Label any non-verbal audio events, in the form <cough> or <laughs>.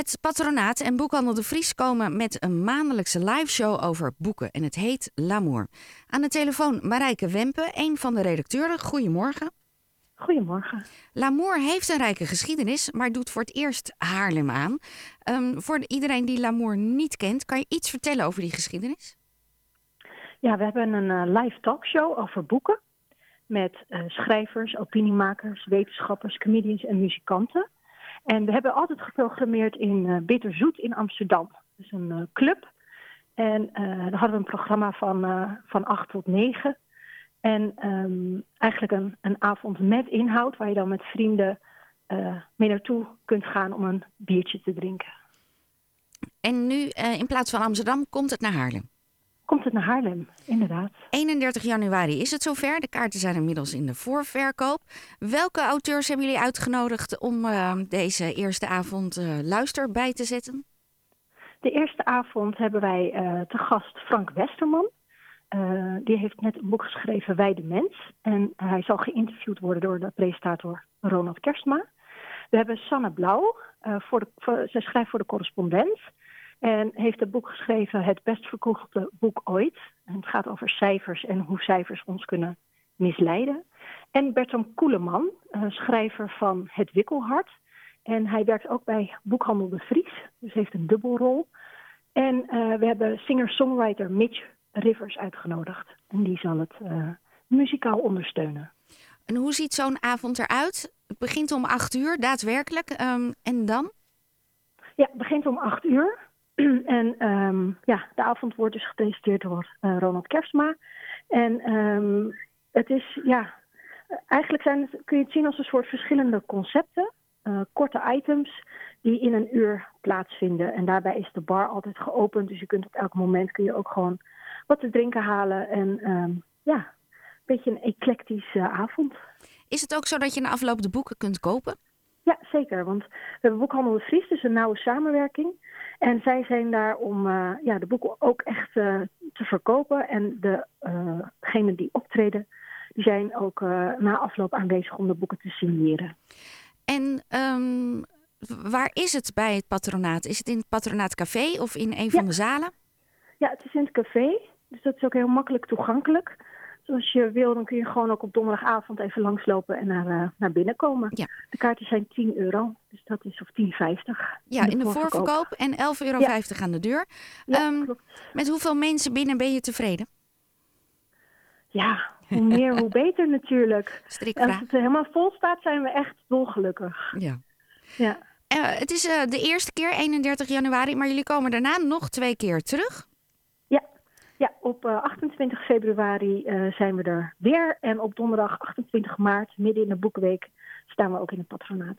Het patronaat en boekhandel De Vries komen met een maandelijkse liveshow over boeken. En het heet L'amour. Aan de telefoon Marijke Wempe, een van de redacteuren. Goedemorgen. Goedemorgen. L'amour heeft een rijke geschiedenis, maar doet voor het eerst Haarlem aan. Ehm, voor iedereen die L'amour niet kent, kan je iets vertellen over die geschiedenis? Ja, we hebben een uh, live talkshow over boeken. Met uh, schrijvers, opiniemakers, wetenschappers, comedians en muzikanten. En we hebben altijd geprogrammeerd in uh, Bitterzoet in Amsterdam. Dus een uh, club. En uh, daar hadden we een programma van, van 8 tot 9. En um, eigenlijk een, een avond met inhoud waar je dan met vrienden mee naartoe kunt gaan om een biertje te drinken. En nu in plaats van Amsterdam komt het naar Haarlem? Komt het naar Haarlem, inderdaad. 31 januari is het zover. De kaarten zijn inmiddels in de voorverkoop. Welke auteurs hebben jullie uitgenodigd om uh, deze eerste avond uh, luister bij te zetten? De eerste avond hebben wij uh, te gast Frank Westerman. die heeft net een boek geschreven, Wij de Mens. En hij zal geïnterviewd worden door de presentator Ronald Kerstma. We hebben Sanne Blauw. voor de, voor, zij schrijft voor de correspondent. En heeft het boek geschreven, het best verkochte boek ooit. En het gaat over cijfers en hoe cijfers ons kunnen misleiden. En Bertram Koeleman, schrijver van Het Wikkelhart. En hij werkt ook bij Boekhandel de Vries, dus heeft een dubbelrol. En uh, we hebben singer-songwriter Mitch Rivers uitgenodigd. En die zal het uh, muzikaal ondersteunen. En hoe ziet zo'n avond eruit? Het begint om acht uur, daadwerkelijk. Um, en dan? Ja, het begint om acht uur. <clears throat> En um, ja, de avond wordt dus gepresenteerd door uh, Ronald Kerstma. En um, het is, ja, eigenlijk zijn kun je het zien als een soort verschillende concepten. Uh, korte items die in een uur plaatsvinden. En daarbij is de bar altijd geopend. Dus je kunt op elk moment kun je ook gewoon wat te drinken halen. En um, ja, een beetje een eclectische avond. Is het ook zo dat je na afloop de boeken kunt kopen? Ja, zeker. Want we hebben Boekhandel de Vries, dus een nauwe samenwerking. En zij zijn daar om uh, ja, de boeken ook echt uh, te verkopen. En degenen uh die optreden, die zijn ook na afloop aanwezig om de boeken te signeren. En um, waar is het bij het patronaat? Is het in het patronaatcafé of in een van de zalen? Ja, het is in het café. Dus dat is ook heel makkelijk toegankelijk. Als je wil, dan kun je gewoon ook op donderdagavond even langslopen en naar, uh, naar binnen komen. Ja. De kaarten zijn 10 euro, dus dat is of 10,50. Ja, in de, voorverkoop en 11,50 euro ja. aan de deur. Ja, um, klopt. met hoeveel mensen binnen ben je tevreden? Ja, hoe meer, hoe beter natuurlijk. <laughs> Strikvraag. Als het helemaal vol staat, zijn we echt dolgelukkig. Ja. ja. Uh, het is uh, de eerste keer, 31 januari, maar jullie komen daarna nog twee keer terug. Op uh, 28 februari uh, zijn we er weer. En op donderdag 28 maart, midden in de boekweek, staan we ook in het patronaat.